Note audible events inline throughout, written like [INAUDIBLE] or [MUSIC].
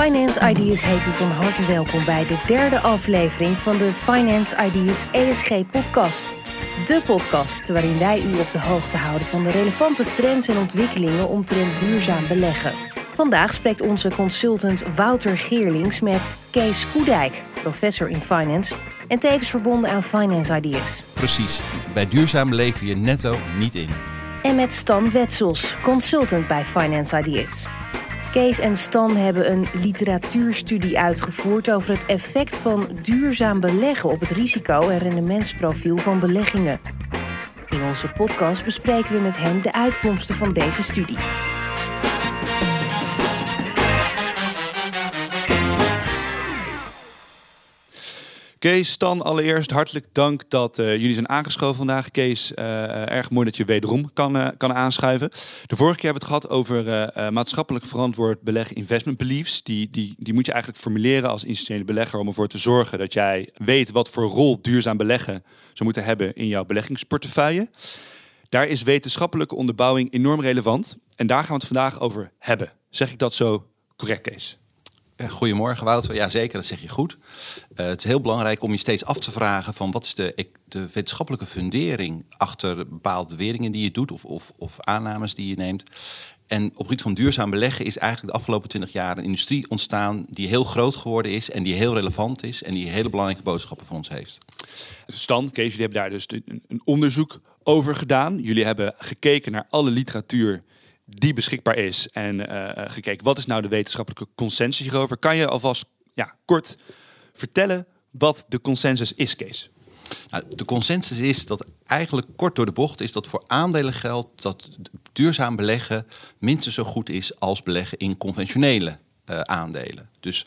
Finance Ideas heet u van harte welkom bij de derde aflevering van de Finance Ideas ESG podcast. De podcast waarin wij u op de hoogte houden van de relevante trends en ontwikkelingen omtrent duurzaam beleggen. Vandaag spreekt onze consultant Wouter Geerlings met Kees Koedijk, professor in finance en tevens verbonden aan Finance Ideas. Precies, bij duurzaam lever je netto niet in. En met Stan Wetsels, consultant bij Finance Ideas. Kees en Stan hebben een literatuurstudie uitgevoerd over het effect van duurzaam beleggen op het risico- en rendementsprofiel van beleggingen. In onze podcast bespreken we met hen de uitkomsten van deze studie. Kees, Stan, allereerst hartelijk dank dat uh, jullie zijn aangeschoven vandaag. Kees, uh, erg mooi dat je wederom kan, kan aanschuiven. De vorige keer hebben we het gehad over maatschappelijk verantwoord beleggen investment beliefs. Die, die, die moet je eigenlijk formuleren als institutionele belegger om ervoor te zorgen dat jij weet wat voor rol duurzaam beleggen zou moeten hebben in jouw beleggingsportefeuille. Daar is wetenschappelijke onderbouwing enorm relevant. En daar gaan we het vandaag over hebben. Zeg ik dat zo correct, Kees? Goedemorgen Wouter. Ja, zeker, dat zeg je goed. Uh, het is heel belangrijk om je steeds af te vragen van wat is de, de wetenschappelijke fundering achter bepaalde beweringen die je doet of, of, of aannames die je neemt. En op het gebied van duurzaam beleggen is eigenlijk de afgelopen 20 jaar een industrie ontstaan die heel groot geworden is en die heel relevant is en die hele belangrijke boodschappen voor ons heeft. Stan, Kees, jullie hebben daar dus een onderzoek over gedaan. Jullie hebben gekeken naar alle literatuur die beschikbaar is. En uh, gekeken, wat is nou de wetenschappelijke consensus hierover? Kan je alvast ja, kort vertellen wat de consensus is, Kees? Nou, de consensus is dat eigenlijk kort door de bocht is dat voor aandelen geldt dat duurzaam beleggen minstens zo goed is als beleggen in conventionele uh, aandelen. Dus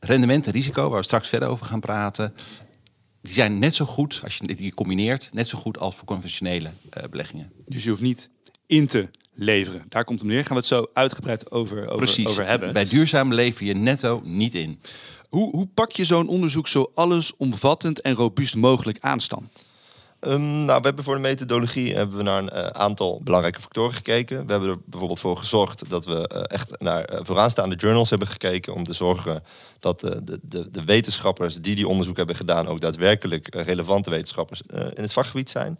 rendement en risico, waar we straks verder over gaan praten, die zijn net zo goed, als je die combineert, net zo goed als voor conventionele uh, beleggingen. Dus je hoeft niet in te leveren. Daar komt het neer. Gaan we het zo uitgebreid over, over, Precies. over hebben. Bij duurzaam lever je netto niet in. Hoe, hoe pak je zo'n onderzoek zo allesomvattend en robuust mogelijk aanstaan? Um, nou, we hebben voor de methodologie hebben we naar een uh, aantal belangrijke factoren gekeken. We hebben er bijvoorbeeld voor gezorgd dat we uh, echt naar uh, vooraanstaande journals hebben gekeken om te zorgen dat de, de, de, wetenschappers die die onderzoek hebben gedaan ook daadwerkelijk relevante wetenschappers in het vakgebied zijn.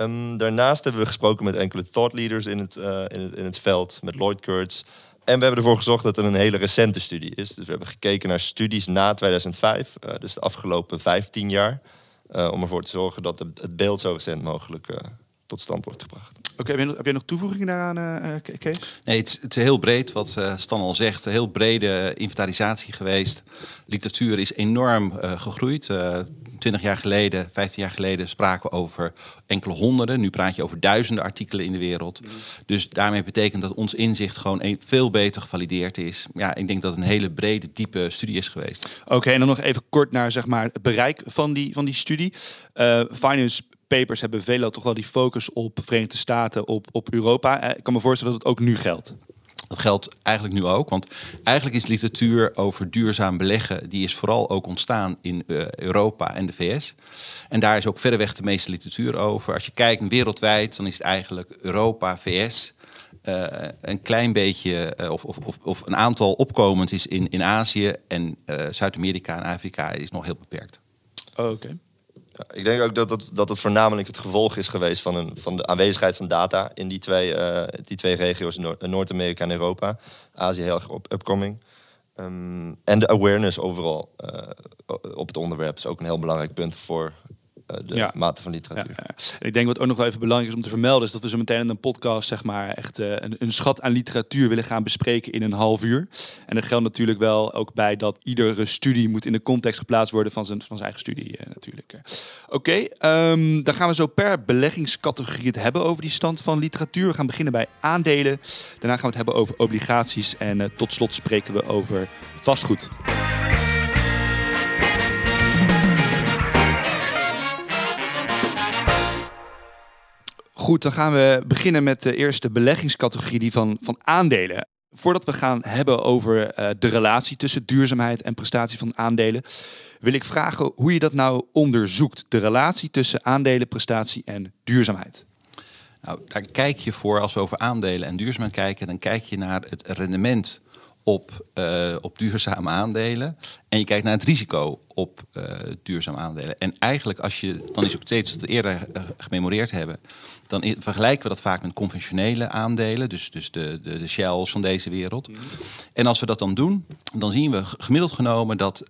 Um, daarnaast hebben we gesproken met enkele thought leaders in het, uh, in het, in het veld, met Lloyd Kurtz. En we hebben ervoor gezorgd dat er een hele recente studie is. Dus we hebben gekeken naar studies na 2005, uh, dus de afgelopen 15 jaar. Uh, om ervoor te zorgen dat het beeld zo recent mogelijk tot stand wordt gebracht. Oké, okay, heb jij nog toevoegingen daaraan, uh, Kees? Nee, het, het, is heel breed wat uh, Stan al zegt. Een heel brede inventarisatie geweest. Literatuur is enorm uh, gegroeid. 20 jaar geleden, 15 jaar geleden spraken we over enkele honderden. Nu praat je over duizenden artikelen in de wereld. Dus daarmee betekent dat ons inzicht gewoon veel beter gevalideerd is. Ja, ik denk dat het een hele brede, diepe studie is geweest. Oké, en dan nog even kort naar zeg maar, het bereik van die, van die studie. Finance papers hebben veelal toch wel die focus op Verenigde Staten, op, op Europa. Ik kan me voorstellen dat het ook nu geldt. Dat geldt eigenlijk nu ook, want eigenlijk is literatuur over duurzaam beleggen, die is vooral ook ontstaan in uh, Europa en de VS. En daar is ook verreweg de meeste literatuur over. Als je kijkt wereldwijd, dan is het eigenlijk Europa, VS, uh, een klein beetje, uh, of, of, of, een aantal opkomend is in, in Azië en Zuid-Amerika en Afrika is nog heel beperkt. Oké. Ik denk ook dat het, dat het voornamelijk het gevolg is geweest van, een, van de aanwezigheid van data in die twee, uh, die twee regio's, Noord-Amerika en Europa. Azië heel erg op. Um, en de awareness overal uh, op het onderwerp is ook een heel belangrijk punt voor de ja. mate van literatuur. Ja. Ik denk wat ook nog wel even belangrijk is om te vermelden, is dat we zo meteen in een podcast zeg maar echt uh, een, een, schat aan literatuur willen gaan bespreken in een half uur. En dat geldt natuurlijk wel ook bij dat iedere studie moet in de context geplaatst worden van zijn, van zijn eigen studie uh, natuurlijk. Oké, okay, um, dan gaan we zo per beleggingscategorie het hebben over die stand van literatuur. We gaan beginnen bij aandelen. Daarna gaan we het hebben over obligaties en tot slot spreken we over vastgoed. Goed, dan gaan we beginnen met de eerste beleggingscategorie, die van, van aandelen. Voordat we gaan hebben over uh, de relatie tussen duurzaamheid en prestatie van aandelen, wil ik vragen hoe je dat nou onderzoekt. De relatie tussen aandelen, prestatie en duurzaamheid. Nou, daar kijk je voor, als we over aandelen en duurzaamheid kijken, dan kijk je naar het rendement op, uh, op duurzame aandelen. En je kijkt naar het risico op uh, duurzame aandelen. En eigenlijk, als je, dan is ook steeds wat we eerder uh, gememoreerd hebben. Dan vergelijken we dat vaak met conventionele aandelen. Dus, dus de, de, de shells van deze wereld. Mm -hmm. En als we dat dan doen, dan zien we gemiddeld genomen dat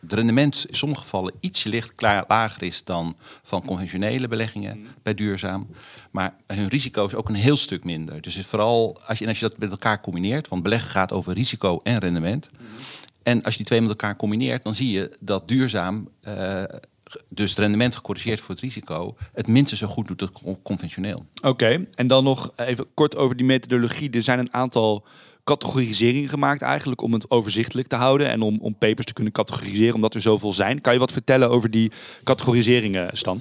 het rendement in sommige gevallen ietsje licht klaar, lager is dan van conventionele beleggingen mm -hmm. bij duurzaam. Maar hun risico is ook een heel stuk minder. Dus het vooral als je, en als je dat met elkaar combineert, want beleggen gaat over risico en rendement. Mm -hmm. En als je die twee met elkaar combineert, dan zie je dat duurzaam, uh, dus het rendement gecorrigeerd voor het risico, het minstens zo goed doet als conventioneel. Oké, okay. en dan nog even kort over die methodologie. Er zijn een aantal categoriseringen gemaakt eigenlijk om het overzichtelijk te houden en om, om papers te kunnen categoriseren omdat er zoveel zijn. Kan je wat vertellen over die categoriseringen, Stan?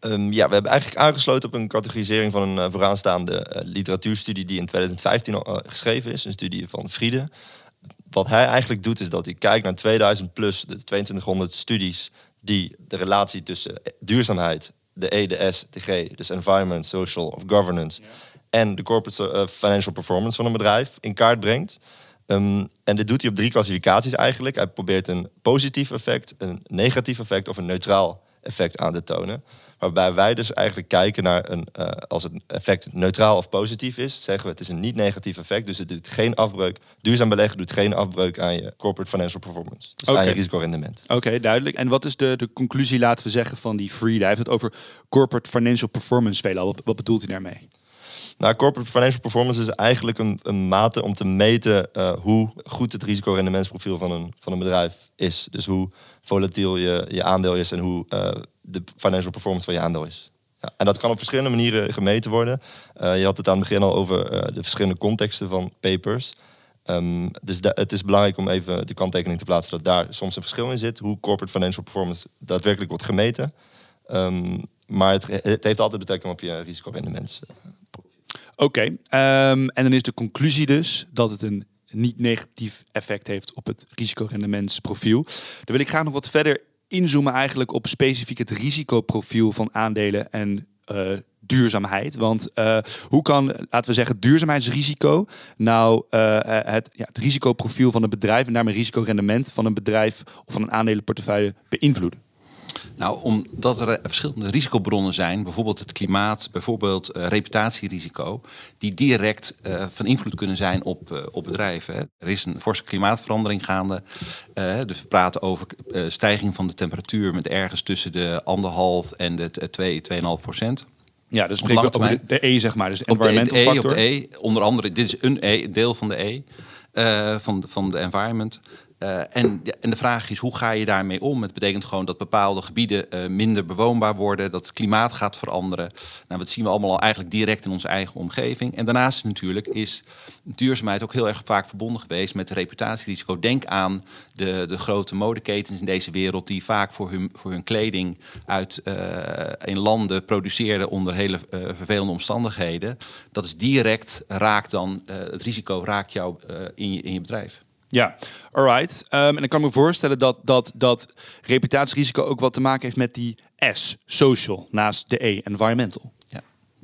Um, ja, we hebben eigenlijk aangesloten op een categorisering van een uh, vooraanstaande uh, literatuurstudie die in 2015 al uh, geschreven is. Een studie van Friede. Wat hij eigenlijk doet is dat hij kijkt naar 2000 plus de 2200 studies die de relatie tussen duurzaamheid, de E, de S, de G, dus environment, social of governance, ja. en de corporate financial performance van een bedrijf in kaart brengt. Um, en dit doet hij op drie klassificaties eigenlijk. Hij probeert een positief effect, een negatief effect of een neutraal effect aan te tonen. Waarbij wij dus eigenlijk kijken naar een, uh, als het effect neutraal of positief is, zeggen we het is een niet negatief effect. Dus het doet geen afbreuk. Duurzaam beleggen doet geen afbreuk aan je corporate financial performance. Dus okay. aan je risicorendement. Oké, okay, duidelijk. En wat is de, de conclusie, laten we zeggen, van die free? Hij heeft het over corporate financial performance veelal. Wat, wat bedoelt hij daarmee? Nou, corporate financial performance is eigenlijk een, een mate om te meten uh, hoe goed het risicorendementsprofiel van een, van een bedrijf is. Dus hoe volatiel je, je aandeel is en hoe uh, de financial performance van je aandeel is. Ja, en dat kan op verschillende manieren gemeten worden. Uh, je had het aan het begin al over de verschillende contexten van papers. Um, dus het is belangrijk om even de kanttekening te plaatsen dat daar soms een verschil in zit. Hoe corporate financial performance daadwerkelijk wordt gemeten. Um, maar het, het, heeft altijd betrekking op je risicorendement. Oké, okay, um, en dan is de conclusie dus dat het een niet negatief effect heeft op het risicorendementsprofiel. Dan wil ik graag nog wat verder inzoomen eigenlijk op specifiek het risicoprofiel van aandelen en uh, duurzaamheid. Want uh, hoe kan, laten we zeggen, duurzaamheidsrisico nou uh, het, ja, het risicoprofiel van een bedrijf en daarmee risicorendement van een bedrijf of van een aandelenportefeuille beïnvloeden? Nou, omdat er verschillende risicobronnen zijn, bijvoorbeeld het klimaat, bijvoorbeeld uh, reputatierisico, die direct uh, van invloed kunnen zijn op, uh, op bedrijven. Hè. Er is een forse klimaatverandering gaande. dus we praten over stijging van de temperatuur met ergens tussen de anderhalf en de 2, 2,5 procent. Ja, dus spreken we over de, de E, zeg maar. Dus op de, e, Op de E, onder andere, dit is een E, deel van de E, van, van de environment. Uh, en, en, de vraag is, hoe ga je daarmee om? Het betekent gewoon dat bepaalde gebieden uh, minder bewoonbaar worden, dat het klimaat gaat veranderen. Nou, dat zien we allemaal al eigenlijk direct in onze eigen omgeving. En daarnaast natuurlijk is duurzaamheid ook heel erg vaak verbonden geweest met reputatierisico. Denk aan de, de grote modeketens in deze wereld die vaak voor hun, voor hun kleding uit uh, in landen produceerden onder hele vervelende omstandigheden. Dat is direct raakt dan, het risico raakt jou in, in je bedrijf. Ja, alright. Um, en ik kan me voorstellen dat, dat, dat reputatierisico ook wat te maken heeft met die S, social, naast de E, environmental.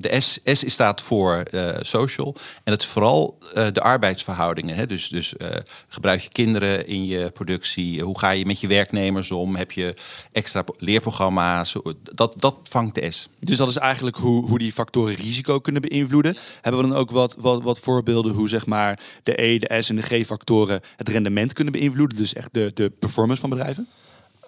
De S, staat voor uh, social. En het is vooral uh, de arbeidsverhoudingen. Hè? Dus, dus uh, gebruik je kinderen in je productie? Hoe ga je met je werknemers om? Heb je extra leerprogramma's? Dat, dat vangt de S. Dus dat is eigenlijk hoe, hoe die factoren risico kunnen beïnvloeden. Hebben we dan ook wat, wat, wat voorbeelden hoe zeg maar, de E, de S en de G-factoren het rendement kunnen beïnvloeden? Dus echt de, de performance van bedrijven?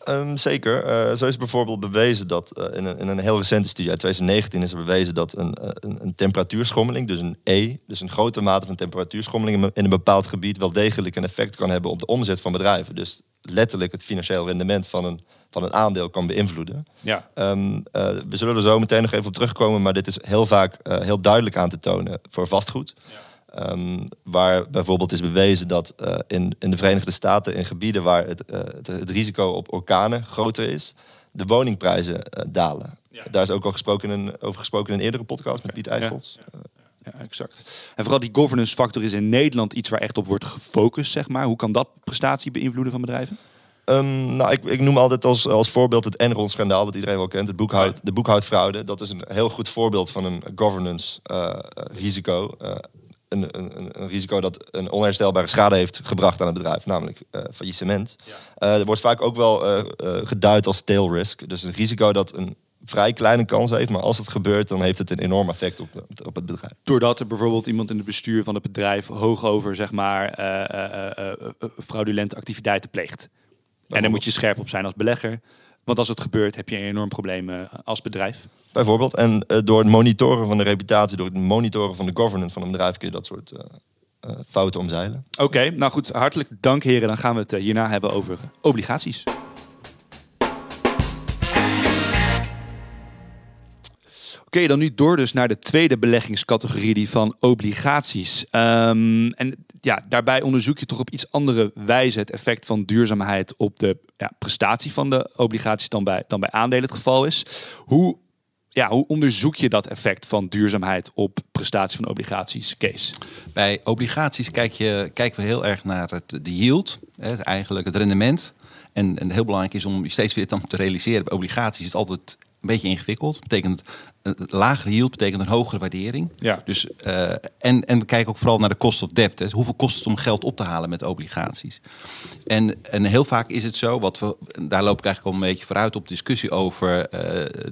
Um, zeker. Uh, zo is bijvoorbeeld bewezen dat uh, in, een, in, een, heel recente studie uit 2019 is er bewezen dat een, uh, een, een, temperatuurschommeling, dus een E, dus een grote mate van temperatuurschommeling in een bepaald gebied wel degelijk een effect kan hebben op de omzet van bedrijven. Dus letterlijk het financieel rendement van een, van een aandeel kan beïnvloeden. Ja. Um, we zullen er zo meteen nog even op terugkomen, maar dit is heel vaak heel duidelijk aan te tonen voor vastgoed. Ja. Um, waar bijvoorbeeld is bewezen dat uh, in, in de Verenigde Staten, in gebieden waar het, uh, het, het, risico op orkanen groter is, de woningprijzen uh, dalen. Ja. Daar is ook al gesproken in, over gesproken in een eerdere podcast met Piet Eiffels. Ja. Ja, exact. En vooral die governance factor is in Nederland iets waar echt op wordt gefocust, zeg maar. Hoe kan dat prestatie beïnvloeden van bedrijven? Um, nou, ik, ik, noem altijd als, als voorbeeld het Enron-schandaal, dat iedereen wel kent, het boekhoud, de boekhoudfraude. Dat is een heel goed voorbeeld van een governance-risico. Uh, een, een, een, risico dat een onherstelbare schade heeft gebracht aan het bedrijf, namelijk uh, faillissement. Ja. er wordt vaak ook wel geduid als tail risk. Dus een risico dat een vrij kleine kans heeft. Maar als het gebeurt, dan heeft het een enorm effect op, op het bedrijf. Doordat er bijvoorbeeld iemand in het bestuur van het bedrijf hoog over zeg maar, fraudulente activiteiten pleegt. En daar moet je scherp op zijn als belegger. Want als het gebeurt, heb je een enorm probleem als bedrijf. Bijvoorbeeld. En door het monitoren van de reputatie, door het monitoren van de governance van een bedrijf, kun je dat soort fouten omzeilen. Oké, nou goed, hartelijk dank heren. Dan gaan we het hierna hebben over obligaties. Oké, dan nu door dus naar de tweede beleggingscategorie, die van obligaties. Um, en ja, daarbij onderzoek je toch op iets andere wijze het effect van duurzaamheid op de ja, prestatie van de obligaties dan bij, dan bij aandelen het geval is. Hoe, ja, hoe onderzoek je dat effect van duurzaamheid op prestatie van obligaties, Kees? Bij obligaties kijk je, kijken we heel erg naar het, de yield, eigenlijk het rendement. En, en heel belangrijk is om steeds weer te realiseren, bij obligaties is het altijd een beetje ingewikkeld. Betekent een lagere yield betekent een hogere waardering. Ja. Dus, uh, en, en we kijken ook vooral naar de cost of debt. Hè. Hoeveel kost het om geld op te halen met obligaties? En, en heel vaak is het zo, wat we, daar loop ik eigenlijk al een beetje vooruit op discussie over uh,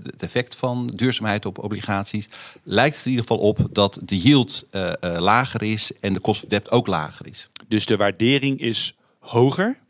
het effect van duurzaamheid op obligaties. Lijkt het in ieder geval op dat de yield uh, lager is en de cost of debt ook lager is. Dus de waardering is hoger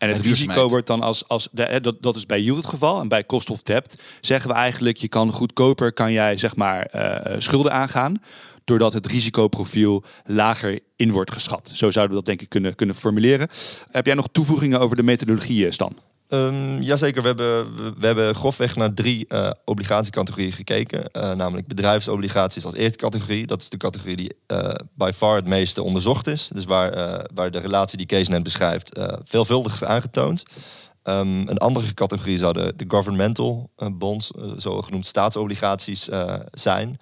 en het risico wordt dan als, als de, dat, dat is bij yield het geval. En bij cost of debt zeggen we eigenlijk, je kan goedkoper kan jij zeg maar uh, schulden aangaan. Doordat het risicoprofiel lager in wordt geschat. Zo zouden we dat denk ik kunnen, kunnen formuleren. Heb jij nog toevoegingen over de methodologie, Stan? Um, jazeker, we hebben, we, hebben grofweg naar drie uh, obligatiecategorieën gekeken. Uh, namelijk bedrijfsobligaties als eerste categorie. Dat is de categorie die uh, by far het meeste onderzocht is. Dus waar, waar de relatie die Kees net beschrijft veelvuldig is aangetoond. Um, een andere categorie zouden de governmental bonds, zogenoemd staatsobligaties, zijn.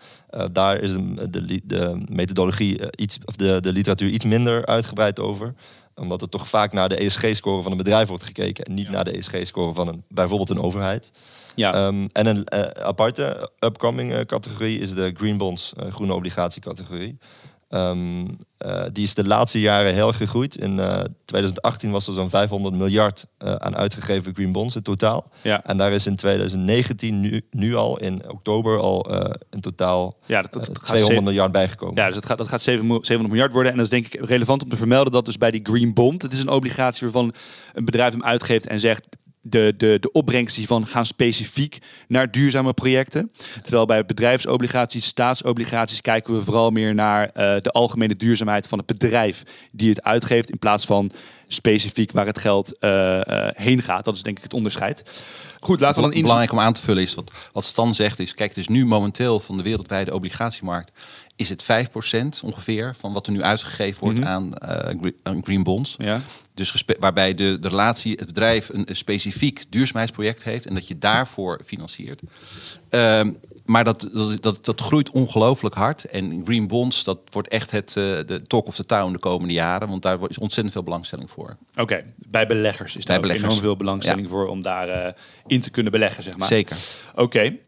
daar is de, de, de methodologie iets, of de, de literatuur iets minder uitgebreid over omdat er toch vaak naar de ESG-score van een bedrijf wordt gekeken. En niet naar de ESG-score van een, bijvoorbeeld een overheid. Ja. Um, en een uh, aparte upcoming uh, categorie is de green bonds, uh, groene obligatiecategorie. Um, uh, die is de laatste jaren heel gegroeid. In uh, 2018 was er zo'n 500 miljard uh, aan uitgegeven green bonds in totaal. Ja. En daar is in 2019 nu, nu al in oktober al in totaal ja, dat, dat, dat 200 miljard bijgekomen. Ja, dus dat gaat, dat gaat 700 miljard worden. En dat is denk ik relevant om te vermelden dat dus bij die green bond, het is een obligatie waarvan een bedrijf hem uitgeeft en zegt de, de, de opbrengst hiervan gaan specifiek naar duurzame projecten. Terwijl bij bedrijfsobligaties, staatsobligaties kijken we vooral meer naar uh, de algemene duurzaamheid van het bedrijf die het uitgeeft in plaats van specifiek waar het geld uh, uh, heen gaat. Dat is denk ik het onderscheid. Goed, laten we dan Belangrijk om aan te vullen is wat, wat Stan zegt is, kijk, dus nu momenteel van de wereldwijde obligatiemarkt is het 5% ongeveer van wat er nu uitgegeven wordt mm -hmm. aan uh, green bonds. Ja. Dus waarbij de, de relatie, het bedrijf een, een, specifiek duurzaamheidsproject heeft en dat je daarvoor financiert. Um, maar dat, dat, dat, dat groeit ongelooflijk hard. En green bonds, dat wordt echt het uh, de talk of the town de komende jaren. Want daar is ontzettend veel belangstelling voor. Oké, okay. bij beleggers is daar enorm veel belangstelling ja. voor om daar uh, in te kunnen beleggen, zeg maar. Zeker. Oké. Okay.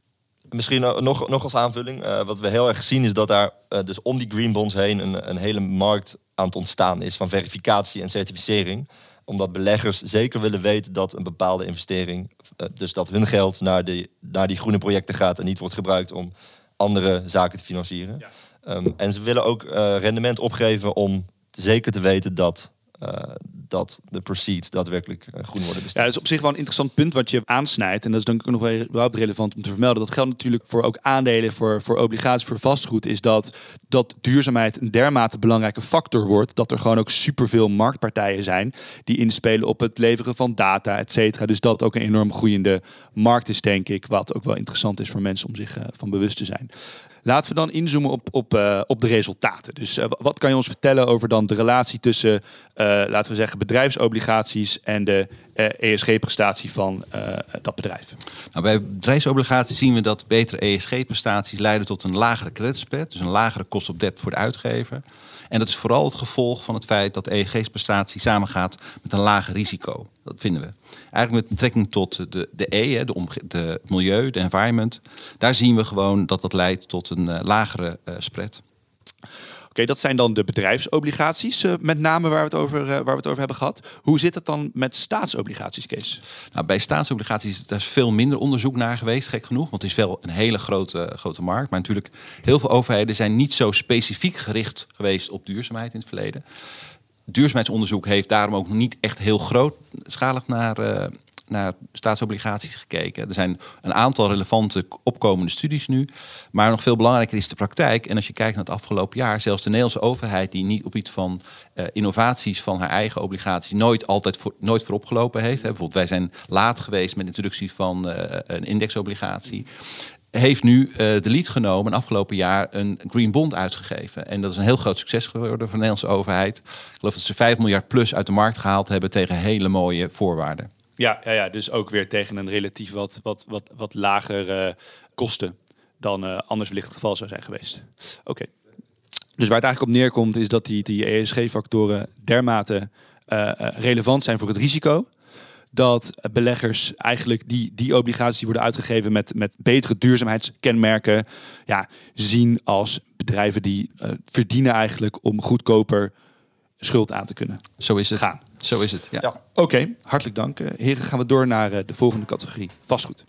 Misschien nog, nog als aanvulling. Uh, wat we heel erg zien is dat daar dus om die green bonds heen een, een hele markt aan het ontstaan is van verificatie en certificering omdat beleggers zeker willen weten dat een bepaalde investering, dus dat hun geld naar, de, naar die groene projecten gaat en niet wordt gebruikt om andere zaken te financieren. Ja. Um, en ze willen ook uh, rendement opgeven om zeker te weten dat uh, dat de proceeds daadwerkelijk uh, groen worden besteed. Ja, dat is op zich wel een interessant punt wat je aansnijdt. En dat is dan ook nog wel überhaupt relevant om te vermelden. Dat geldt natuurlijk voor ook aandelen, voor, voor obligaties, voor vastgoed. Is dat, dat duurzaamheid een dermate belangrijke factor wordt. Dat er gewoon ook superveel marktpartijen zijn die inspelen op het leveren van data, et cetera. Dus dat ook een enorm groeiende markt is, denk ik. Wat ook wel interessant is voor mensen om zich uh, van bewust te zijn. Laten we dan inzoomen op, op, uh, op de resultaten. Dus uh, wat kan je ons vertellen over dan de relatie tussen, laten we zeggen, bedrijfsobligaties en de ESG-prestatie van dat bedrijf? Nou, bij bedrijfsobligaties zien we dat betere ESG-prestaties leiden tot een lagere creditspread, dus een lagere kost op debt voor de uitgever. En dat is vooral het gevolg van het feit dat ESG-prestatie samengaat met een lager risico. Dat vinden we. Eigenlijk met betrekking tot de, de E, de, de milieu, de environment. Daar zien we gewoon dat dat leidt tot een uh, lagere spread. Oké, dat zijn dan de bedrijfsobligaties, uh, met name waar we, het over, uh, waar we het over hebben gehad. Hoe zit het dan met staatsobligaties, Kees? Nou, bij staatsobligaties is er veel minder onderzoek naar geweest, gek genoeg. Want het is wel een hele grote, grote markt. Maar natuurlijk, heel veel overheden zijn niet zo specifiek gericht geweest op duurzaamheid in het verleden duurzaamheidsonderzoek heeft daarom ook niet echt heel grootschalig naar, uh, naar staatsobligaties gekeken. Er zijn een aantal relevante opkomende studies nu. Maar nog veel belangrijker is de praktijk. En als je kijkt naar het afgelopen jaar, zelfs de Nederlandse overheid, die niet op iets van uh, innovaties van haar eigen obligaties nooit altijd voor, nooit voorop gelopen heeft. Hè. Bijvoorbeeld, wij zijn laat geweest met de introductie van uh, een indexobligatie heeft nu uh, de lead genomen en afgelopen jaar een green bond uitgegeven. En dat is een heel groot succes geworden voor de Nederlandse overheid. Ik geloof dat ze 5 miljard plus uit de markt gehaald hebben tegen hele mooie voorwaarden. Ja, ja, ja dus ook weer tegen een relatief wat, wat, wat, wat lagere kosten dan uh, anders wellicht het geval zou zijn geweest. Oké. Dus waar het eigenlijk op neerkomt is dat die, die ESG-factoren dermate uh, relevant zijn voor het risico dat beleggers eigenlijk die, die obligaties die worden uitgegeven met, met betere duurzaamheidskenmerken ja, zien als bedrijven die uh, verdienen eigenlijk om goedkoper schuld aan te kunnen. Zo is het. Gaan. Zo is het. Ja. Oké, hartelijk dank. Uh, heren, gaan we door naar uh, de volgende categorie: vastgoed.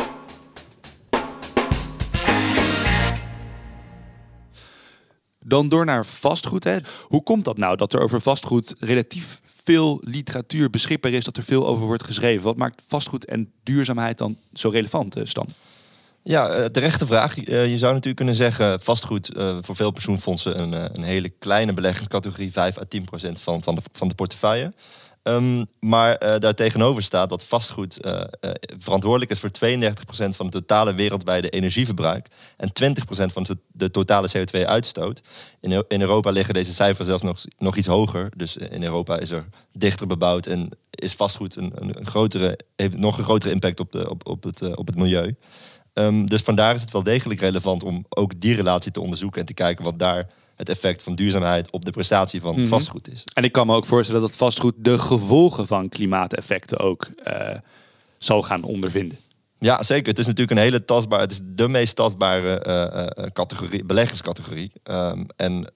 Dan door naar vastgoed. Hè. Hoe komt dat nou dat er over vastgoed relatief veel literatuur beschikbaar is, dat er veel over wordt geschreven? Wat maakt vastgoed en duurzaamheid dan zo relevant, eh, Stan? Ja, terechte vraag. Je zou natuurlijk kunnen zeggen, vastgoed uh, voor veel pensioenfondsen een, een hele kleine beleggingscategorie, 5 à 10 procent van, van, de, van de portefeuille. Um, maar uh, daar tegenover staat dat vastgoed verantwoordelijk is voor 32% van het totale wereldwijde energieverbruik en 20% van de, totale CO2-uitstoot. In, in, Europa liggen deze cijfers zelfs nog, nog iets hoger. Dus in Europa is er dichter bebouwd en is vastgoed een, een grotere, heeft nog een grotere impact op, de, op, op, het, op het milieu. Um, dus vandaar is het wel degelijk relevant om ook die relatie te onderzoeken en te kijken wat daar het effect van duurzaamheid op de prestatie van mhm. vastgoed is. En ik kan me ook voorstellen dat vastgoed de gevolgen van klimaateffecten ook uh, zal gaan ondervinden. Ja, zeker. Het is natuurlijk een hele tastbare, het is de meest tastbare uh, categorie, beleggerscategorie. Um, en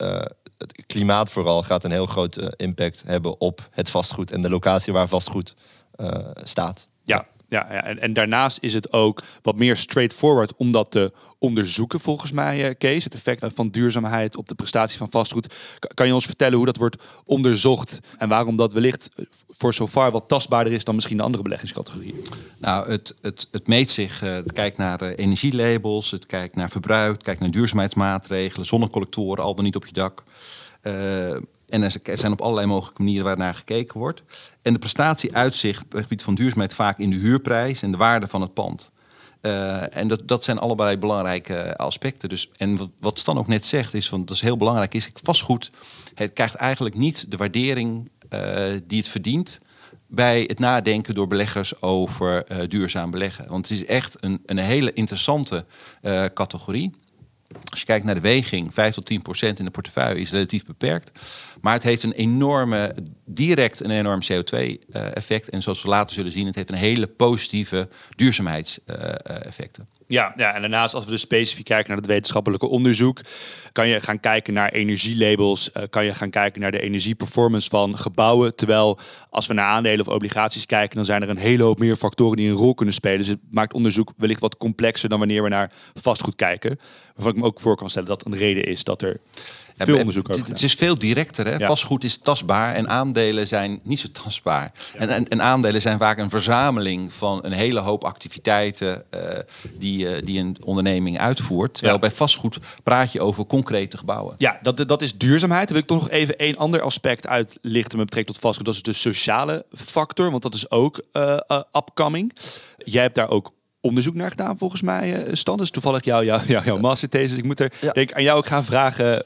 het klimaat vooral gaat een heel grote impact hebben op het vastgoed en de locatie waar vastgoed staat. Ja. En, daarnaast is het ook wat meer straightforward om dat te onderzoeken, volgens mij, uh, Kees. Het effect van duurzaamheid op de prestatie van vastgoed. Kan je ons vertellen hoe dat wordt onderzocht en waarom dat wellicht eh, voor zover wat tastbaarder is dan misschien de andere beleggingscategorieën? Nou, het, het, het meet zich, uh, het kijkt naar energielabels, het kijkt naar verbruik, het kijkt naar duurzaamheidsmaatregelen, zonnecollectoren, al dan niet op je dak. En er zijn op allerlei mogelijke manieren waar naar gekeken wordt. En de prestatie uitzicht op het gebied van duurzaamheid vaak in de huurprijs en de waarde van het pand. Uh, en dat, dat zijn allebei belangrijke aspecten. Dus, en wat, wat Stan ook net zegt, is van dat is heel belangrijk, is vastgoed. Het krijgt eigenlijk niet de waardering uh, die het verdient bij het nadenken door beleggers over uh, duurzaam beleggen. Want het is echt een, een hele interessante categorie. Als je kijkt naar de weging, 5 tot 10 procent in de portefeuille is relatief beperkt. Maar het heeft een enorme, direct een enorm CO2-effect. En zoals we later zullen zien, het heeft een hele positieve duurzaamheidseffecten. Ja, ja, en daarnaast als we dus specifiek kijken naar het wetenschappelijke onderzoek, kan je gaan kijken naar energielabels, uh, kan je gaan kijken naar de energieperformance van gebouwen. Terwijl als we naar aandelen of obligaties kijken, dan zijn er een hele hoop meer factoren die een rol kunnen spelen. Dus het maakt onderzoek wellicht wat complexer dan wanneer we naar vastgoed kijken. Waarvan ik me ook voor kan stellen dat een reden is dat er veel onderzoek over. Het is veel directer. Hè? Vastgoed is tastbaar en aandelen zijn niet zo tastbaar. En, en, en, aandelen zijn vaak een verzameling van een hele hoop activiteiten uh, die, uh, die een onderneming uitvoert. Terwijl bij vastgoed praat je over concrete gebouwen. Ja, dat, dat is duurzaamheid. Dan wil ik toch nog even één ander aspect uitlichten met betrekking tot vastgoed. Dat is de sociale factor, want dat is ook uh, upcoming. Jij hebt daar ook onderzoek naar gedaan, volgens mij, Stan. Dus toevallig jouw jou, jou, jouw masterthesis. Ik moet er ja. denk, aan jou ook gaan vragen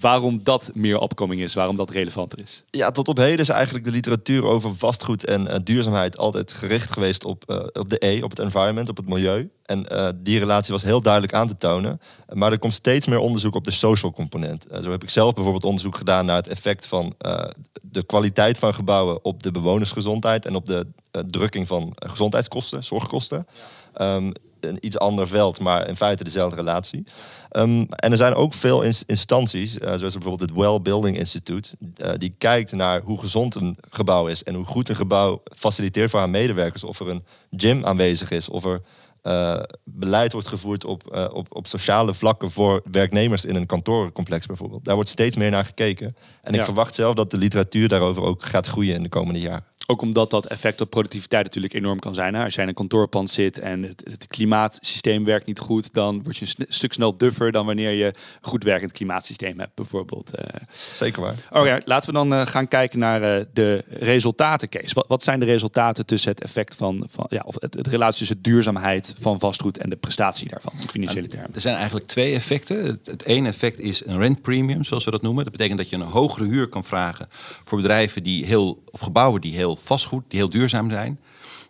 waarom dat meer opkoming is, waarom dat relevanter is. Ja, tot op heden is eigenlijk de literatuur over vastgoed en uh, duurzaamheid altijd gericht geweest op, uh, op de E, op het environment, op het milieu. En uh, die relatie was heel duidelijk aan te tonen. Maar er komt steeds meer onderzoek op de social component. zo heb ik zelf bijvoorbeeld onderzoek gedaan naar het effect van de kwaliteit van gebouwen op de bewonersgezondheid en op de drukking van gezondheidskosten, zorgkosten. Ja. Um, een iets ander veld, maar in feite dezelfde relatie. Ehm, en er zijn ook veel instanties, uh, zoals bijvoorbeeld het Well Building Institute, uh, die kijkt naar hoe gezond een gebouw is en hoe goed een gebouw faciliteert voor haar medewerkers. Of er een gym aanwezig is, of er uh, beleid wordt gevoerd op, op, op sociale vlakken voor werknemers in een kantoorcomplex bijvoorbeeld. Daar wordt steeds meer naar gekeken. En ik verwacht zelf dat de literatuur daarover ook gaat groeien in de komende jaren. Ook omdat dat effect op productiviteit natuurlijk enorm kan zijn. Als jij in een kantoorpand zit en het, het klimaatsysteem werkt niet goed, dan word je een stuk snel duffer dan wanneer je een goed werkend klimaatsysteem hebt, bijvoorbeeld. Eh. Zeker waar. Oké, laten we dan uh, gaan kijken naar uh, de resultaten, Kees. Wat, wat, zijn de resultaten tussen het effect van, van ja, of het, het relatie tussen duurzaamheid van vastgoed en de prestatie daarvan, in financiële termen? Er zijn eigenlijk twee effecten. Het, het ene effect is een rent premium, zoals we dat noemen. Dat betekent dat je een hogere huur kan vragen voor bedrijven die heel, of gebouwen die heel vastgoed, die heel duurzaam zijn.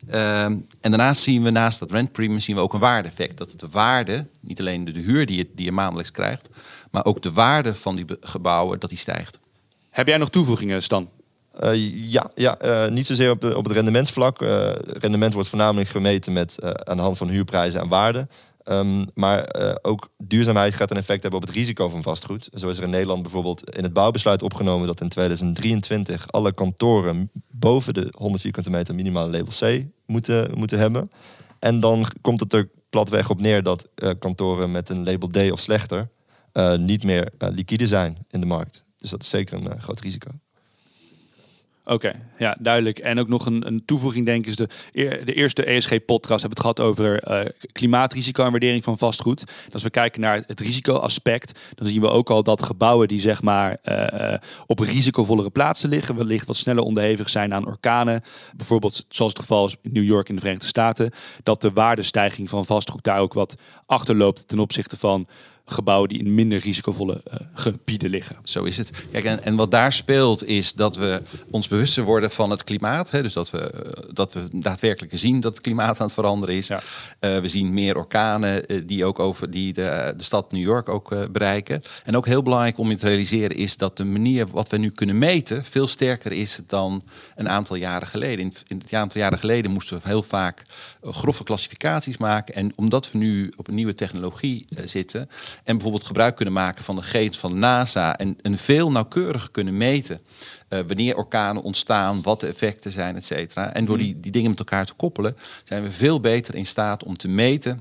Ehm, en daarnaast zien we naast dat rent premium zien we ook een waarde-effect. Dat de waarde, niet alleen de, huur die je, die je maandelijks krijgt, maar ook de waarde van die gebouwen, dat die stijgt. Heb jij nog toevoegingen, Stan? Uh, ja, ja uh, niet zozeer op, de, op het rendementsvlak. Uh, rendement wordt voornamelijk gemeten met, aan de hand van huurprijzen en waarden. Ehm, maar uh, ook duurzaamheid gaat een effect hebben op het risico van vastgoed. Zo is er in Nederland bijvoorbeeld in het bouwbesluit opgenomen dat in 2023 alle kantoren boven de 100 vierkante meter minimaal label C moeten, moeten hebben. En dan komt het er platweg op neer dat uh, kantoren met een label D of slechter uh, niet meer liquide zijn in de markt. Dus dat is zeker een groot risico. Oké, ja, duidelijk. En ook nog een, een toevoeging, denk ik, is de, de eerste ESG-podcast hebben het gehad over uh, klimaatrisico en waardering van vastgoed. als we kijken naar het risicoaspect, dan zien we ook al dat gebouwen die zeg maar uh, op risicovollere plaatsen liggen, wellicht wat sneller onderhevig zijn aan orkanen, bijvoorbeeld zoals het geval is in New York in de Verenigde Staten, dat de waardestijging van vastgoed daar ook wat achterloopt ten opzichte van gebouwen die in minder risicovolle uh, gebieden liggen. Zo is het. Kijk, en, en, wat daar speelt is dat we ons bewuster worden van het klimaat. Hè? Dus dat we, uh, dat we daadwerkelijk zien dat het klimaat aan het veranderen is. Ja. Uh, we zien meer orkanen die ook over die de, de stad New York ook bereiken. En ook heel belangrijk om je te realiseren is dat de manier wat we nu kunnen meten veel sterker is dan een aantal jaren geleden. In, in het aantal jaren geleden moesten we heel vaak grove klassificaties maken. En omdat we nu op een nieuwe technologie zitten en bijvoorbeeld gebruik kunnen maken van de gegevens van NASA en, een veel nauwkeuriger kunnen meten uh, wanneer orkanen ontstaan, wat de effecten zijn, et cetera. En door mhm. die, die dingen met elkaar te koppelen, zijn we veel beter in staat om te meten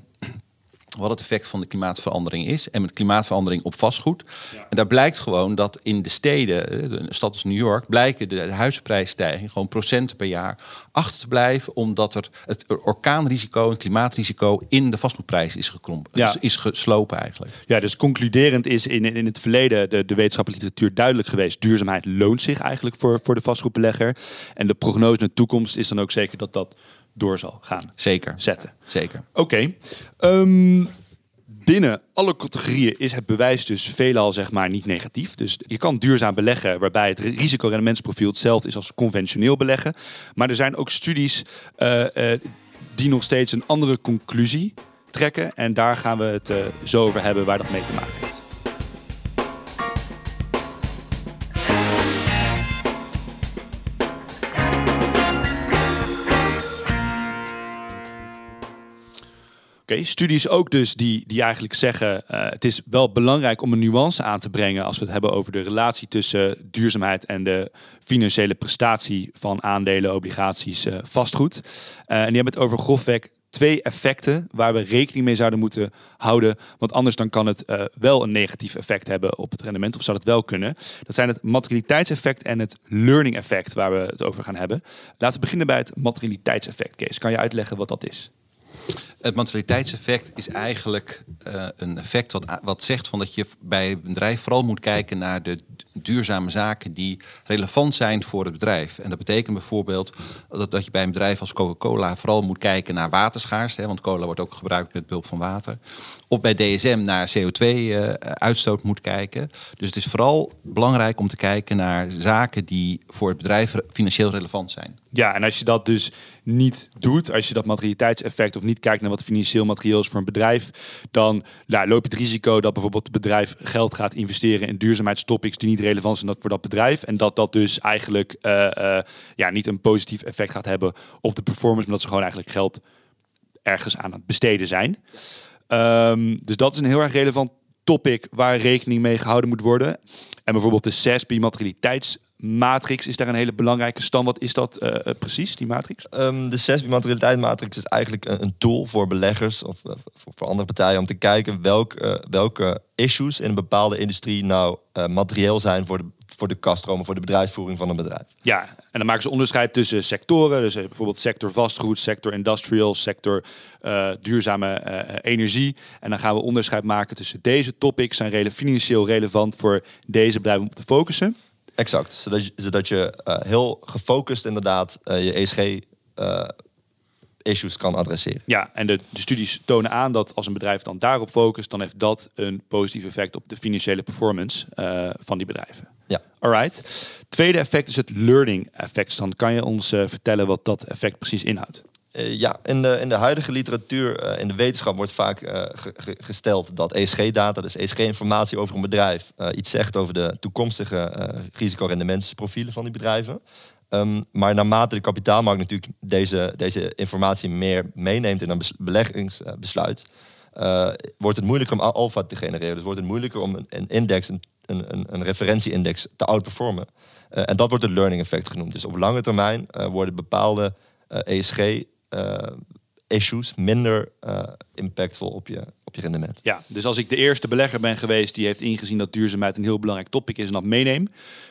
wat het effect van de klimaatverandering is. En met klimaatverandering op vastgoed. En daar blijkt gewoon dat in de steden, eh, de stad als New York, blijken de huizenprijsstijging gewoon procenten per jaar achter te blijven. Omdat er het orkaanrisico en klimaatrisico in de vastgoedprijs is gekrompen. Ja. Is geslopen eigenlijk. Ja, dus concluderend is in, in het verleden de, de wetenschappelijke literatuur duidelijk geweest. Duurzaamheid loont zich eigenlijk voor, voor de vastgoedbelegger. En de prognose naar de toekomst is dan ook zeker dat dat door zal gaan Zeker. zetten. Zeker. Oké. Ehm, binnen alle categorieën is het bewijs dus veelal zeg maar niet negatief. Dus je kan duurzaam beleggen waarbij het risicorendementsprofiel hetzelfde is als conventioneel beleggen. Maar er zijn ook studies uh, uh, die nog steeds een andere conclusie trekken. En daar gaan we het uh, zo over hebben waar dat mee te maken heeft. Oké, studies ook dus die, die eigenlijk zeggen... Uh, het is wel belangrijk om een nuance aan te brengen... als we het hebben over de relatie tussen duurzaamheid... en de financiële prestatie van aandelen, obligaties, uh, vastgoed. Uh, en die hebben het over grofweg twee effecten waar we rekening mee zouden moeten houden. Want anders dan kan het wel een negatief effect hebben op het rendement. Of zou het wel kunnen. Dat zijn het materialiteitseffect en het learning effect waar we het over gaan hebben. Laten we beginnen bij het materialiteitseffect. Kees, kan je uitleggen wat dat is? Het materialiteitseffect is eigenlijk uh, een effect wat, wat zegt van dat je bij een bedrijf vooral moet kijken naar de duurzame zaken die relevant zijn voor het bedrijf. En dat betekent bijvoorbeeld dat, dat je bij een bedrijf als Coca-Cola vooral moet kijken naar waterschaarste, want cola wordt ook gebruikt met behulp van water. Of bij DSM naar CO2-uitstoot uh, moet kijken. Dus het is vooral belangrijk om te kijken naar zaken die voor het bedrijf financieel relevant zijn. Ja, en als je dat dus niet doet, als je dat materialiteitseffect of niet kijkt naar wat financieel materieel is voor een bedrijf, dan nou, loop je het risico dat bijvoorbeeld het bedrijf geld gaat investeren in duurzaamheidstopics die niet relevant zijn voor dat bedrijf. En dat dat dus eigenlijk uh, uh, ja, niet een positief effect gaat hebben op de performance, maar dat ze gewoon eigenlijk geld ergens aan het besteden zijn. Ehm, dus dat is een heel erg relevant topic waar rekening mee gehouden moet worden. En bijvoorbeeld de SASB materialiteitsmatrix is daar een hele belangrijke stand. Wat is dat uh, precies, die matrix? Um, de SASB materialiteitsmatrix is eigenlijk een, een, tool voor beleggers of uh, voor, voor, andere partijen om te kijken welk, uh, welke issues in een bepaalde industrie nou materieel zijn voor de voor de kaststromen, voor de bedrijfsvoering van een bedrijf. Ja, en dan maken ze onderscheid tussen sectoren. Dus eh, bijvoorbeeld sector vastgoed, sector industrial, sector uh, duurzame uh, energie. En dan gaan we onderscheid maken tussen deze topics zijn rele financieel relevant voor deze bedrijven om te focussen. Exact, zodat je, zodat je uh, heel gefocust inderdaad je ESG issues kan adresseren. Ja, en de, de, studies tonen aan dat als een bedrijf dan daarop focust, dan heeft dat een positief effect op de financiële performance van die bedrijven. Ja. Alright. Tweede effect is het learning effect. Dan kan je ons vertellen wat dat effect precies inhoudt. Uh, ja, in de, in de huidige literatuur, in de wetenschap wordt vaak ge, gesteld dat ESG-data, dus ESG-informatie over een bedrijf, iets zegt over de toekomstige risicorendementsprofielen van die bedrijven. Um, maar naarmate de kapitaalmarkt natuurlijk deze, deze informatie meer meeneemt in een beleggingsbesluit, wordt het moeilijker om alfa te genereren. Dus wordt het moeilijker om een, een index, een, een, een referentieindex te outperformen. En dat wordt het learning effect genoemd. Dus op lange termijn worden bepaalde ESG issues minder impactvol op je, je rendement. Ja, dus als ik de eerste belegger ben geweest die heeft ingezien dat duurzaamheid een heel belangrijk topic is en dat meeneem,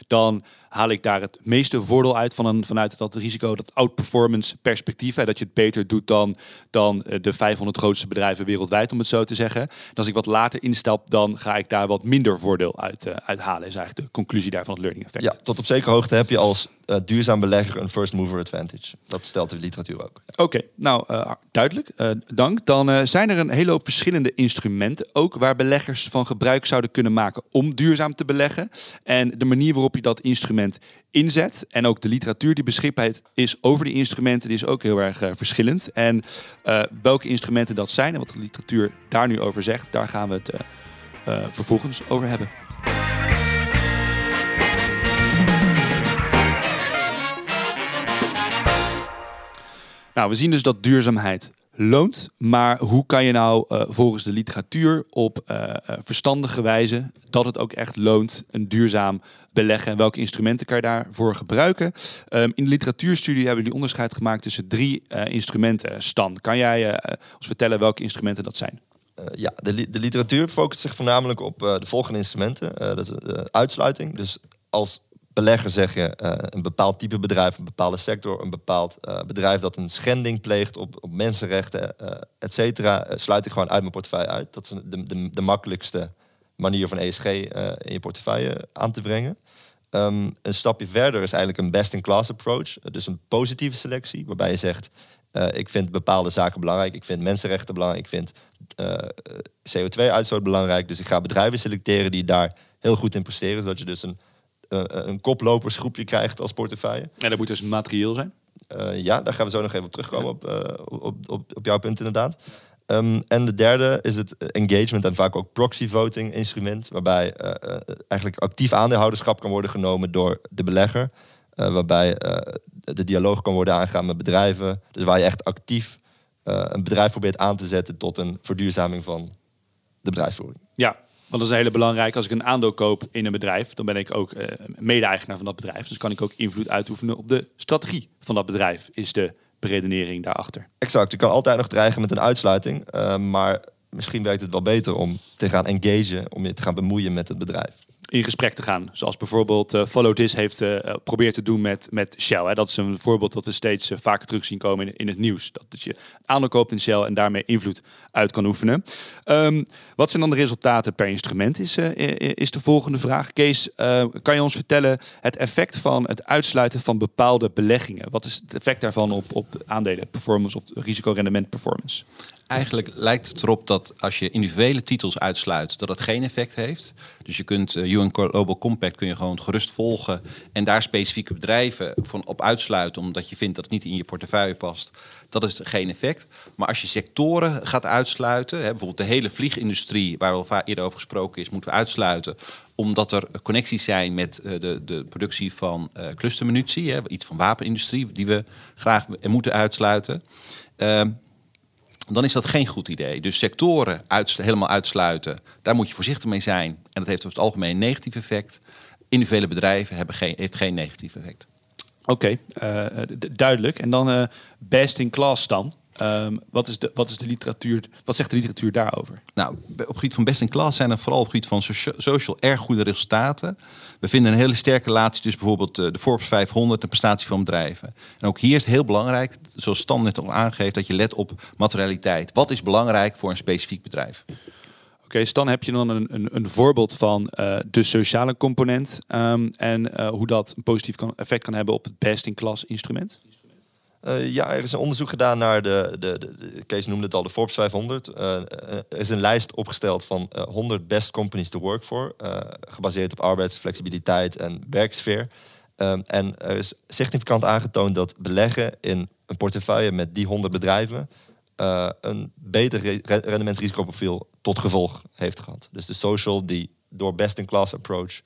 dan haal ik daar het meeste voordeel uit van een, vanuit dat risico, dat outperformance perspectief. Hè, dat je het beter doet dan, dan eh, de 500 grootste bedrijven wereldwijd, om het zo te zeggen. En als ik wat later instap, dan ga ik daar wat minder voordeel uit, uh, uit halen. Is eigenlijk de conclusie daarvan het learning effect. Ja, tot op zekere hoogte heb je als uh, duurzaam belegger een first mover advantage. Dat stelt de literatuur ook. Oké, okay, nou uh, duidelijk. Dank. Dan zijn er een hele hoop verschillende instrumenten, ook waar beleggers van gebruik zouden kunnen maken om duurzaam te beleggen. En de manier waarop je dat instrument inzet. En ook de literatuur die beschikbaar is over die instrumenten, die is ook heel erg uh, verschillend. En uh, welke instrumenten dat zijn en wat de literatuur daar nu over zegt, daar gaan we het uh, vervolgens over hebben. Nou, we zien dus dat duurzaamheid loont. Maar hoe kan je nou uh, volgens de literatuur op uh, verstandige wijze dat het ook echt loont, een duurzaam beleggen en welke instrumenten kan je daarvoor gebruiken? Um, in de literatuurstudie hebben jullie onderscheid gemaakt tussen drie uh, instrumenten. Stan, kan jij ons vertellen welke instrumenten dat zijn? ja, de, de, literatuur focust zich voornamelijk op de volgende instrumenten. dat is uitsluiting. Dus als belegger zeg je uh, een bepaald type bedrijf, een bepaalde sector, een bepaald uh, bedrijf dat een schending pleegt op, op mensenrechten, uh, et cetera, sluit ik gewoon uit mijn portefeuille uit. Dat is de, de, de makkelijkste manier van ESG in je portefeuille aan te brengen. Um, een stapje verder is eigenlijk een best-in-class approach, dus een positieve selectie, waarbij je zegt, ik vind bepaalde zaken belangrijk, ik vind mensenrechten belangrijk, ik vind CO2-uitstoot belangrijk, dus ik ga bedrijven selecteren die daar heel goed in presteren, zodat je dus een een koplopersgroepje krijgt als portefeuille. En dat moet dus materieel zijn? Uh, ja, daar gaan we zo nog even op terugkomen op, op, op, op jouw punt inderdaad. Um, en de derde is het engagement en vaak ook proxy voting instrument, waarbij eigenlijk actief aandeelhouderschap kan worden genomen door de belegger. waarbij de dialoog kan worden aangegaan met bedrijven. Dus waar je echt actief een bedrijf probeert aan te zetten tot een verduurzaming van de bedrijfsvoering. Ja, want dat is een hele belangrijke. Als ik een aandeel koop in een bedrijf, dan ben ik ook uh, mede-eigenaar van dat bedrijf. Dus kan ik ook invloed uitoefenen op de strategie van dat bedrijf, is de beredenering daarachter. Exact. Je kan altijd nog dreigen met een uitsluiting. Uh, maar misschien werkt het wel beter om te gaan engagen, om je te gaan bemoeien met het bedrijf in gesprek te gaan. Zoals bijvoorbeeld uh, Follow This heeft uh, probeert te doen met, met Shell. Hè. Dat is een voorbeeld dat we steeds vaker terug zien komen in, in het nieuws. Dat, dat je aandeel koopt in Shell en daarmee invloed uit kan oefenen. Um, wat zijn dan de resultaten per instrument is, is de volgende vraag. Kees, kan je ons vertellen het effect van het uitsluiten van bepaalde beleggingen? Wat is het effect daarvan op, op aandelen performance of risicorendement performance? Eigenlijk lijkt het erop dat als je individuele titels uitsluit, dat het geen effect heeft. Dus je kunt UN Global Compact kun je gewoon gerust volgen en daar specifieke bedrijven van op uitsluiten, omdat je vindt dat het niet in je portefeuille past. Dat is geen effect. Maar als je sectoren gaat uitsluiten, hè, bijvoorbeeld de hele vliegindustrie, waar al eerder over gesproken is, moeten we uitsluiten omdat er connecties zijn met uh, de, de productie van uh, clustermunitie, hè, iets van wapenindustrie, die we graag moeten uitsluiten. Uh, dan is dat geen goed idee. Dus sectoren helemaal uitsluiten, daar moet je voorzichtig mee zijn. En dat heeft over het algemeen een negatief effect. Individuele bedrijven hebben geen, heeft geen negatief effect. Oké, eh, duidelijk. En dan eh, best in class dan. Ehm, wat, is de, wat is de literatuur? Wat zegt de literatuur daarover? Nou, op het gebied van best in class zijn er vooral op het gebied van socia- social erg goede resultaten. We vinden een hele sterke relatie tussen bijvoorbeeld eh, de Forbes 500 en prestatie van bedrijven. En ook hier is het heel belangrijk, zoals Stan net al aangeeft, dat je let op materialiteit. Wat is belangrijk voor een specifiek bedrijf? Oké, Stan, heb je dan een, een, een voorbeeld van eh, de sociale component ehm, en eh, hoe dat een positief kan, effect kan hebben op het best in class instrument? Eh, ja, er is een onderzoek gedaan naar de, de, de, Kees noemde het al, de Forbes 500. Eh, er is een lijst opgesteld van eh, 100 best companies to work for, eh, gebaseerd op arbeidsflexibiliteit en werksfeer. Ehm, en er is significant aangetoond dat beleggen in een portefeuille met die 100 bedrijven eh, een beter re- rendementsrisicoprofiel tot gevolg heeft gehad. Dus de social die door best-in-class approach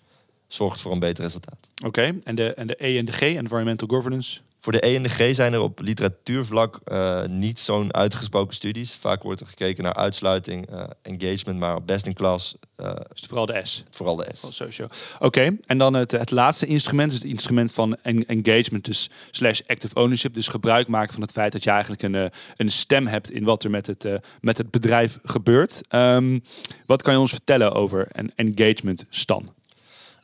zorgt voor een beter resultaat. Oké, en, de, en de E en de G, environmental governance? Voor de E en de G zijn er op literatuurvlak eh, niet zo'n uitgesproken studies. Vaak wordt er gekeken naar uitsluiting, eh, engagement, maar best in class eh, Dus vooral de S. vooral de S. Socio. Oké, en dan het, het laatste instrument is het instrument van en- engagement, dus slash active ownership. Dus gebruik maken van het feit dat je eigenlijk een, een stem hebt in wat er met het, met het bedrijf gebeurt. Ehm, wat kan je ons vertellen over een engagement, Stan?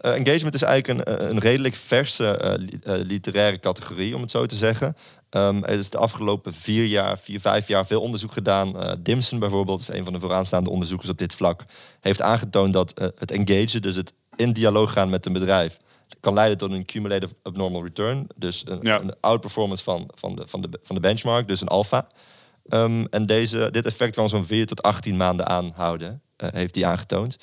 Eh, engagement is eigenlijk een, een redelijk verse eh, li- eh, literaire categorie, om het zo te zeggen. Ehm, er is de afgelopen vier jaar, vier, vijf jaar veel onderzoek gedaan. Eh, Dimson bijvoorbeeld is een van de vooraanstaande onderzoekers op dit vlak. Heeft aangetoond dat eh, het engagen, dus het in dialoog gaan met een bedrijf, kan leiden tot een cumulative abnormal return. Dus een, Ja. een outperformance van, van, de, van, de, van de benchmark, dus een alpha. Ehm, en deze, dit effect kan zo'n 4 tot 18 maanden aanhouden, eh, heeft hij aangetoond.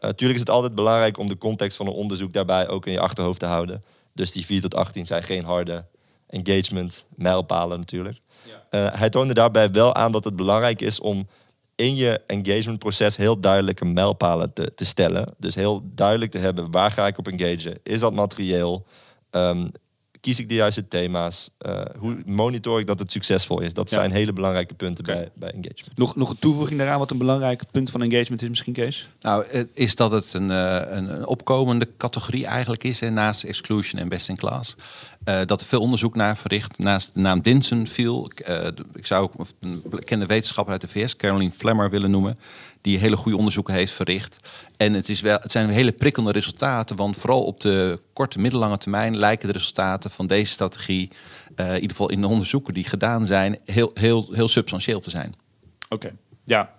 Natuurlijk is het altijd belangrijk om de context van een onderzoek daarbij ook in je achterhoofd te houden. Dus die 4 tot 18 zijn geen harde engagement mijlpalen natuurlijk. Eh, hij toonde daarbij wel aan dat het belangrijk is om in je engagementproces heel duidelijke mijlpalen te, te stellen. Dus heel duidelijk te hebben waar ga ik op engagen? Is dat materieel? Ehm, kies ik de juiste thema's? Eh, hoe monitor ik dat het succesvol is? Dat Ja. zijn hele belangrijke punten bij, bij engagement. Nog, nog een toevoeging daaraan, wat een belangrijk punt van engagement is misschien, Kees? Nou, is dat het een, eh, een, een opkomende categorie eigenlijk is, hè, naast exclusion en best in class. Eh, dat er veel onderzoek naar verricht. Naast de naam Dinson viel. ik zou ook een bekende wetenschapper uit de VS, Caroline Flemmer, willen noemen. Die hele goede onderzoeken heeft verricht. En het, is wel, het zijn hele prikkelende resultaten. Want vooral op de korte, middellange termijn lijken de resultaten van deze strategie, eh, in ieder geval in de onderzoeken die gedaan zijn, heel, heel, heel substantieel te zijn. Oké, ja.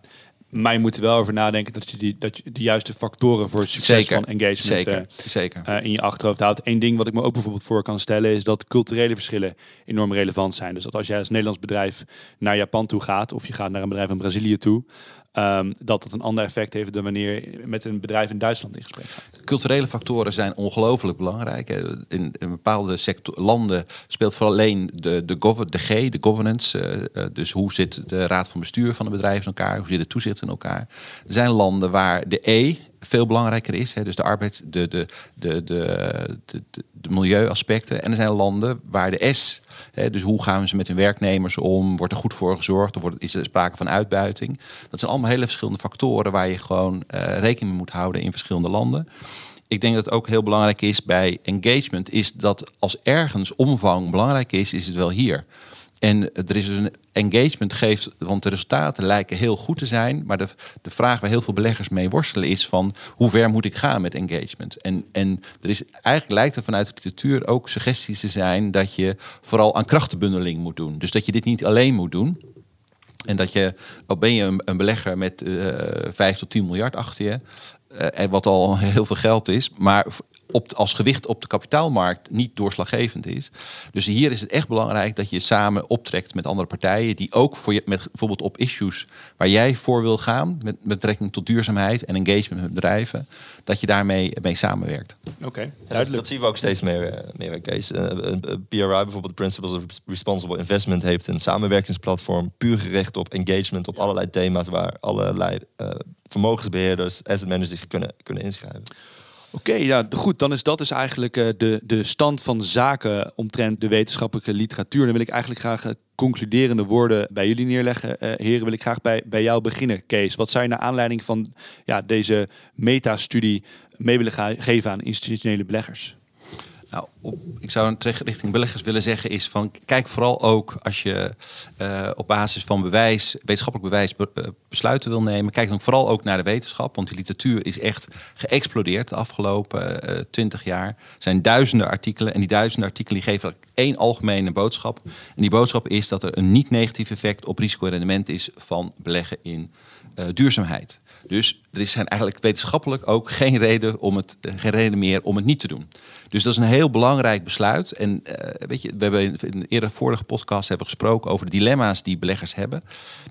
Maar je moet er wel over nadenken dat je, die, dat je de juiste factoren voor het succes Zeker, van engagement zeker, eh, zeker. eh, in je achterhoofd houdt. Eén ding wat ik me ook bijvoorbeeld voor kan stellen is dat culturele verschillen enorm relevant zijn. Dus dat als jij als Nederlands bedrijf naar Japan toe gaat of je gaat naar een bedrijf in Brazilië toe, ehm, dat dat een ander effect heeft dan wanneer je met een bedrijf in Duitsland in gesprek gaat. Culturele factoren zijn ongelooflijk belangrijk. In, bepaalde landen speelt vooral alleen de, de, de G, de governance. eh, eh, dus hoe zit de raad van bestuur van een bedrijf in elkaar? Hoe zit het toezicht in elkaar? Er zijn landen waar de E veel belangrijker is. Hè, dus de arbeid, de, de, de, de, de, de, de milieuaspecten. En er zijn landen waar de S, dus hoe gaan ze met hun werknemers om? Wordt er goed voor gezorgd? Of is er sprake van uitbuiting? Dat zijn allemaal hele verschillende factoren waar je gewoon eh, rekening mee moet houden in verschillende landen. Ik denk dat het ook heel belangrijk is bij engagement, is dat als ergens omvang belangrijk is, is het wel hier. En er is dus een engagement geeft, want de resultaten lijken heel goed te zijn, maar de, de vraag waar heel veel beleggers mee worstelen is van hoe ver moet ik gaan met engagement? En, en er is eigenlijk lijkt er vanuit de literatuur ook suggesties te zijn dat je vooral aan krachtenbundeling moet doen. Dus dat je dit niet alleen moet doen. En dat je, al ben je een, belegger met eh 5 tot 10 miljard achter je, eh, en wat al [LAUGHS] heel veel geld is, maar op, de- als gewicht op de kapitaalmarkt niet doorslaggevend is. Dus hier is het echt belangrijk dat je samen optrekt met andere partijen die ook voor je, met, bijvoorbeeld op issues waar jij voor wil gaan, met, met betrekking tot duurzaamheid en engagement met bedrijven, dat je daarmee mee samenwerkt. Oké, Ja, dat, duidelijk. dat zien we ook steeds meer, eh, meer. Eh, een- een PRI, bijvoorbeeld Principles of Responsible Investment, heeft een samenwerkingsplatform puur gericht op engagement op allerlei thema's waar allerlei eh, vermogensbeheerders, asset managers zich kunnen, kunnen inschrijven. Oké, ja, goed. Dan is dat dus eigenlijk eh, de, de stand van zaken omtrent de wetenschappelijke literatuur. Dan wil ik eigenlijk graag eh, concluderende woorden bij jullie neerleggen. Uh, heren, wil ik graag bij, bij jou beginnen, Kees. Wat zou je naar aanleiding van ja, deze metastudie mee willen geven aan institutionele beleggers? Nou, ik zou een richting beleggers willen zeggen is van kijk vooral ook als je uh, op basis van bewijs, wetenschappelijk bewijs be, uh, besluiten wil nemen, kijk dan vooral ook naar de wetenschap, want die literatuur is echt geëxplodeerd de afgelopen uh, twintig jaar. Er zijn duizenden artikelen en die duizenden artikelen die geven één algemene boodschap. En die boodschap is dat er een niet negatief effect op risico en rendement is van beleggen in duurzaamheid. Dus er zijn eigenlijk wetenschappelijk ook geen reden, om het, geen reden meer om het niet te doen. Dus dat is een heel belangrijk besluit. En uh, weet je, we hebben in een eerder vorige podcast hebben gesproken over de dilemma's die beleggers hebben.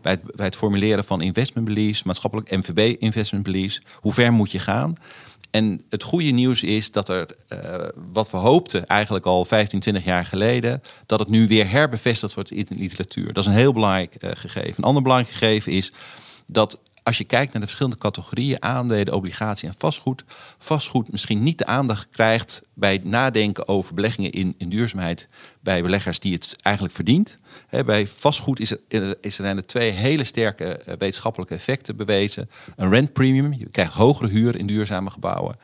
Bij het, bij het formuleren van investment beliefs, maatschappelijk MVB investment beliefs. Hoe ver moet je gaan? En het goede nieuws is dat er, uh, wat we hoopten eigenlijk al 15, 20 jaar geleden, dat het nu weer herbevestigd wordt in de literatuur. Dat is een heel belangrijk gegeven. Een ander belangrijk gegeven is dat als je kijkt naar de verschillende categorieën, aandelen, obligatie en vastgoed, vastgoed misschien niet de aandacht krijgt bij het nadenken over beleggingen in, duurzaamheid bij beleggers die het eigenlijk verdient. Bij vastgoed is er, is er zijn er twee hele sterke uh, wetenschappelijke effecten bewezen. Een rent premium, je krijgt hogere huur in duurzame gebouwen.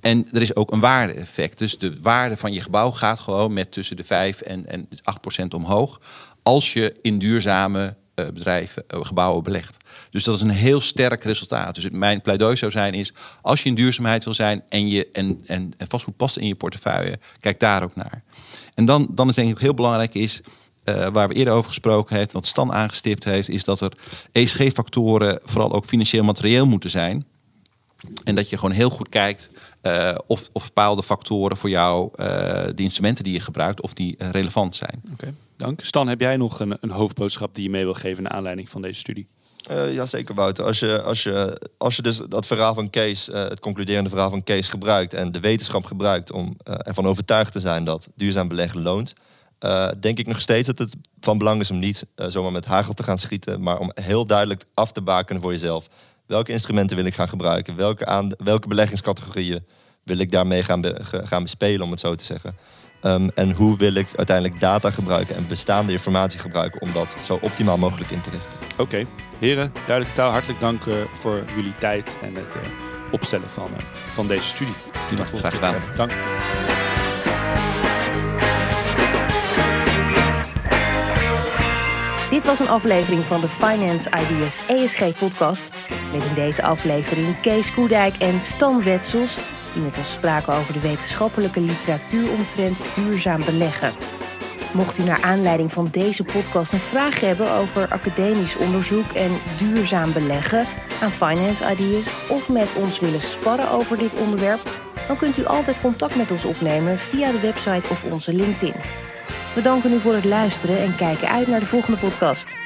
En er is ook een waarde-effect. Dus de waarde van je gebouw gaat gewoon met tussen de 5 en, en 8 procent omhoog. Als je in duurzame bedrijven, uh, gebouwen belegt. Dus dat is een heel sterk resultaat. Dus mijn pleidooi zou zijn is, als je in duurzaamheid wil zijn en, je, en, en, en vastgoed past in je portefeuille, kijk daar ook naar. En dan, dan is denk ik ook heel belangrijk is, uh, waar we eerder over gesproken hebben, wat Stan aangestipt heeft, is dat er ESG-factoren vooral ook financieel materieel moeten zijn. En dat je gewoon heel goed kijkt uh, of, of bepaalde factoren voor jou, uh, de instrumenten die je gebruikt, of die uh, relevant zijn. Oké, okay, dank. Stan, heb jij nog een, een, hoofdboodschap die je mee wil geven naar aanleiding van deze studie? Uh, ja, zeker Wouter. Als je, als, je, als je dus dat verhaal van Kees, uh, het concluderende verhaal van Kees gebruikt en de wetenschap gebruikt om uh, ervan overtuigd te zijn dat duurzaam beleggen loont, denk ik nog steeds dat het van belang is om niet zomaar met hagel te gaan schieten, maar om heel duidelijk af te bakenen voor jezelf. Welke instrumenten wil ik gaan gebruiken? Welke, aan, welke beleggingscategorieën wil ik daarmee gaan, be, gaan bespelen, om het zo te zeggen? Um, en hoe wil ik uiteindelijk data gebruiken en bestaande informatie gebruiken om dat zo optimaal mogelijk in te richten? Oké, okay. heren, duidelijke taal. Hartelijk dank uh, voor jullie tijd en het uh, opstellen van, uh, van deze studie. Ja, graag gedaan. Dank. Dit was een aflevering van de Finance Ideas ESG podcast. Met in deze aflevering Kees Koedijk en Stan Wetsels die met ons spraken over de wetenschappelijke literatuur omtrent duurzaam beleggen. Mocht u naar aanleiding van deze podcast een vraag hebben over academisch onderzoek en duurzaam beleggen aan Finance Ideas of met ons willen sparren over dit onderwerp, dan kunt u altijd contact met ons opnemen via de website of onze LinkedIn. We danken u voor het luisteren en kijken uit naar de volgende podcast.